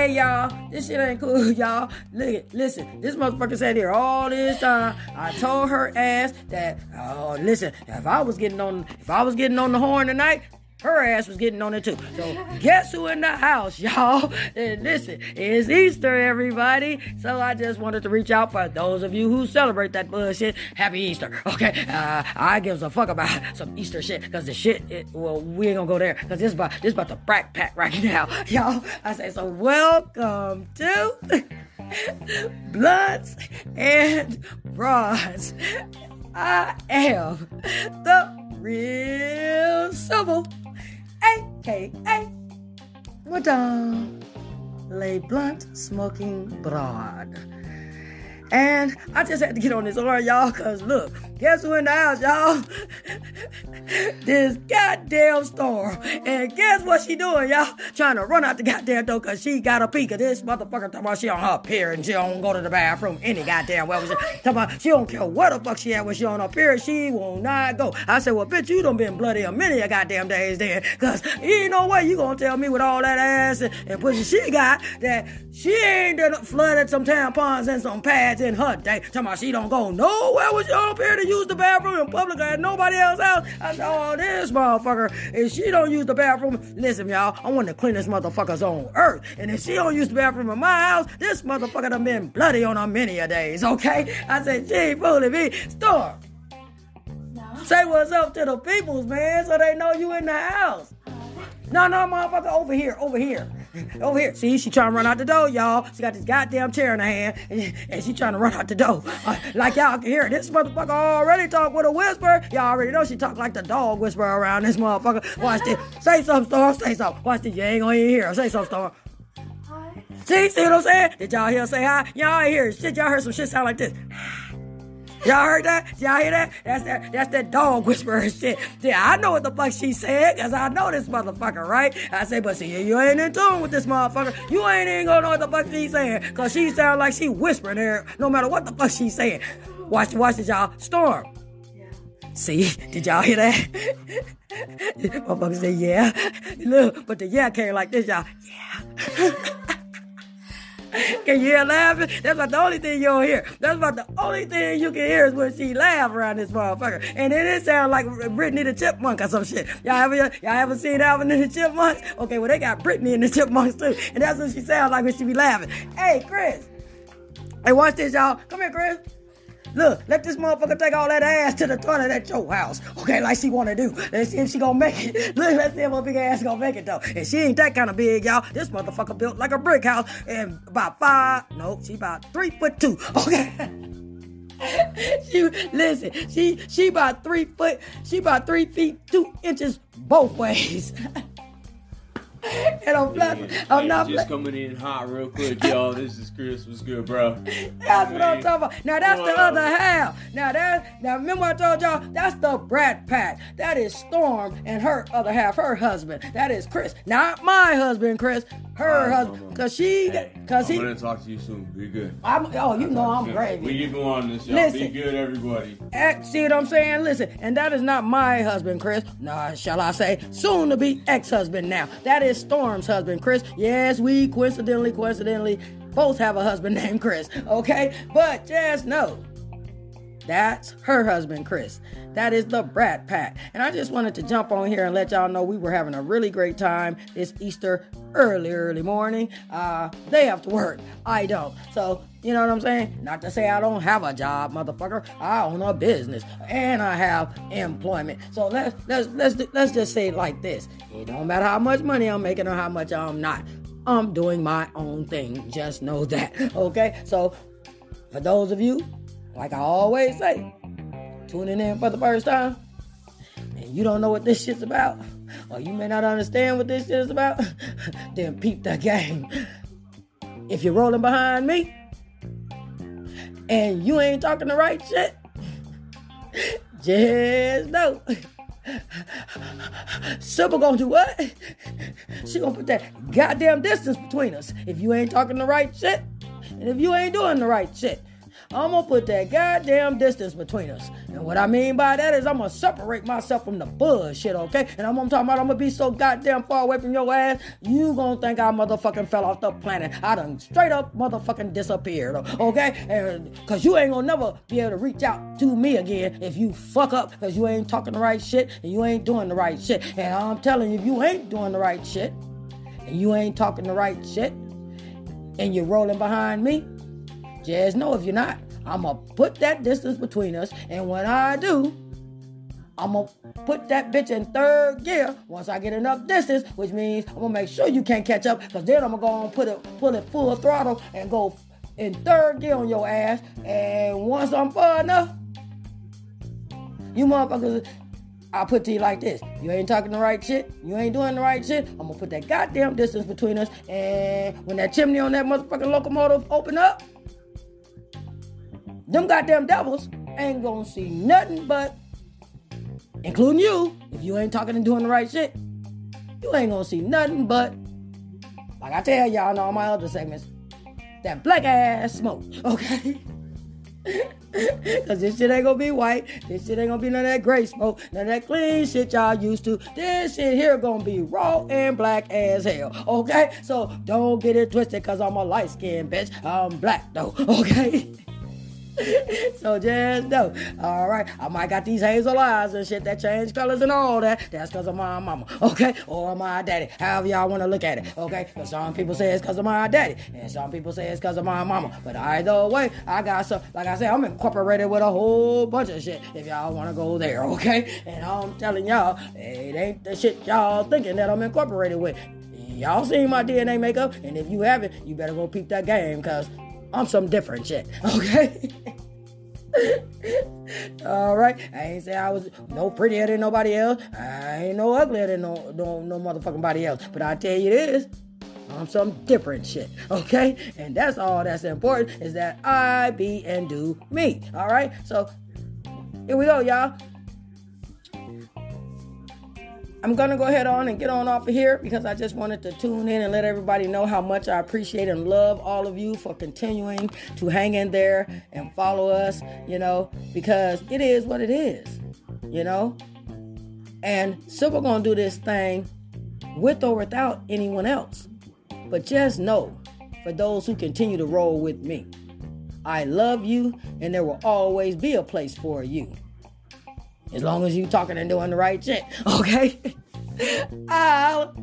Hey y'all, this shit ain't cool, y'all. Look, listen, this motherfucker sat here all this time. I told her ass that, oh, listen, if I was getting on, if I was getting on the horn tonight, her ass was getting on it too. So guess who in the house, y'all? And listen, it's Easter, everybody. So I just wanted to reach out for those of you who celebrate that bullshit. Happy Easter, okay? Uh, I gives a fuck about some Easter shit because the shit, it, well, we ain't gonna go there because this is about this about the Brat Pac right now, y'all. I say so. Welcome to Blunts and Broads. I am the real civil aka Madame Lay Blunt Smoking Broad. And I just had to get on this horn, y'all, because look, guess who in the house, y'all? this goddamn storm. And guess what she doing, y'all? Trying to run out the goddamn door because she got a peek of this motherfucker talking about she on her period and she don't go to the bathroom any goddamn well. She, talking about she don't care what the fuck she at when she on her period, she will not go. I said, well, bitch, you done been bloody a many goddamn days then because ain't no way you gonna tell me with all that ass and, and pussy she got that she ain't done flooded some tampons and some pads in her day. Talking about she don't go nowhere with y'all up here to use the bathroom in public at nobody else house. I said, oh, this motherfucker, if she don't use the bathroom, listen, y'all, I want to clean this motherfucker's on earth. And if she don't use the bathroom in my house, this motherfucker done been bloody on her many a days, okay? I said, she ain't fooling me. Storm. Say what's up to the peoples, man, so they know you in the house. No, no, motherfucker, over here, over here. Over here. See, she trying to run out the door, y'all. She got this goddamn chair in her hand, and, and she trying to run out the door. Uh, like y'all can hear, this motherfucker already talk with a whisper. Y'all already know she talk like the dog whisper around this motherfucker. Watch this. Say something, Storm. Say something. Watch this. You ain't gonna hear her. Say something, Storm. See, see what I'm saying? Did y'all hear her say hi? Y'all ain't hear shit. Y'all heard some shit sound like this. Y'all heard that? Y'all hear that? That's that that's that dog whisperer shit. Yeah, I know what the fuck she said, cause I know this motherfucker, right? I say, but see, you ain't in tune with this motherfucker. You ain't even gonna know what the fuck she's saying. Cause she sound like she whispering there, no matter what the fuck she's saying. Watch watch this, y'all. Storm. See, did y'all hear that? Motherfucker say, yeah. Look, but the yeah came like this, y'all. Yeah. Can you hear laughing? That's about the only thing you'll hear. That's about the only thing you can hear is when she laugh around this motherfucker. And then it did sound like Brittany the Chipmunk or some shit. Y'all ever y'all ever seen Alvin and the Chipmunks? Okay, well they got Brittany and the Chipmunks too. And that's what she sounds like when she be laughing. Hey, Chris. Hey, watch this, y'all. Come here, Chris. Look, let this motherfucker take all that ass to the toilet at your house. Okay, like she wanna do. Let's see if she gonna make it. Look, let's see if her big ass gonna make it though. And she ain't that kind of big, y'all. This motherfucker built like a brick house and about five, no, she about three foot two. Okay. she listen, she she about three foot, she about three feet two inches both ways. and I'm flat. I'm not just coming in hot real quick, y'all. This is Chris. What's good, bro? That's what I'm talking about. Now that's the other half. Now that now remember I told y'all that's the Brat Pac. That is Storm and her other half, her husband. That is Chris, not my husband, Chris. Her husband, cause she, cause I'm he. gonna talk to you soon. Be good. I'm, oh, you know I'm gravy. We going on this, y'all. Listen. Be good, everybody. Act, see what I'm saying? Listen, and that is not my husband, Chris. Nah, shall I say, soon to be ex husband now. That is Storm's husband, Chris. Yes, we coincidentally, coincidentally, both have a husband named Chris, okay? But just know that's her husband, Chris. That is the Brat Pac. And I just wanted to jump on here and let y'all know we were having a really great time this Easter early, early morning. Uh, they have to work. I don't. So, you know what I'm saying? Not to say I don't have a job, motherfucker. I own a business and I have employment. So let's let's let's let's just say it like this. It don't matter how much money I'm making or how much I'm not. I'm doing my own thing. Just know that. Okay? So for those of you, like I always say, tuning in for the first time, and you don't know what this shit's about, or you may not understand what this shit is about, then peep the game. If you're rolling behind me, and you ain't talking the right shit, just know. Super gonna do what? She gonna put that goddamn distance between us if you ain't talking the right shit, and if you ain't doing the right shit. I'm gonna put that goddamn distance between us. And what I mean by that is I'm gonna separate myself from the bullshit, okay? And I'm, I'm talking about I'm gonna be so goddamn far away from your ass, you gonna think I motherfucking fell off the planet. I done straight up motherfucking disappeared, okay? And cause you ain't gonna never be able to reach out to me again if you fuck up cause you ain't talking the right shit and you ain't doing the right shit. And I'm telling you, if you ain't doing the right shit and you ain't talking the right shit and you're rolling behind me, just know if you're not, I'm gonna put that distance between us. And when I do, I'm gonna put that bitch in third gear once I get enough distance, which means I'm gonna make sure you can't catch up, because then I'm gonna go and put it pull it full throttle and go in third gear on your ass. And once I'm far enough, you motherfuckers, I'll put to you like this. You ain't talking the right shit. You ain't doing the right shit. I'm gonna put that goddamn distance between us. And when that chimney on that motherfucking locomotive open up, them goddamn devils ain't gonna see nothing but, including you, if you ain't talking and doing the right shit, you ain't gonna see nothing but, like I tell y'all in all my other segments, that black ass smoke, okay? Cause this shit ain't gonna be white. This shit ain't gonna be none of that gray smoke. None of that clean shit y'all used to. This shit here gonna be raw and black as hell. Okay? So don't get it twisted cause I'm a light skinned bitch. I'm black though. Okay? so just know, all right, I might got these hazel eyes and shit that change colors and all that. That's because of my mama, okay, or my daddy. However y'all want to look at it, okay. Some people say it's because of my daddy, and some people say it's because of my mama. But either way, I got some. Like I said, I'm incorporated with a whole bunch of shit. If y'all want to go there, okay. And I'm telling y'all, it ain't the shit y'all thinking that I'm incorporated with. Y'all seen my DNA makeup, and if you haven't, you better go peep that game, cause I'm some different shit, okay? All right, I ain't say I was no prettier than nobody else. I ain't no uglier than no no no motherfucking body else. But I tell you this, I'm some different shit, okay? And that's all that's important is that I be and do me. All right, so here we go, y'all. I'm gonna go ahead on and get on off of here because I just wanted to tune in and let everybody know how much I appreciate and love all of you for continuing to hang in there and follow us, you know, because it is what it is, you know. And so we're gonna do this thing with or without anyone else. But just know, for those who continue to roll with me, I love you and there will always be a place for you. As long as you talking and doing the right shit, okay? I'll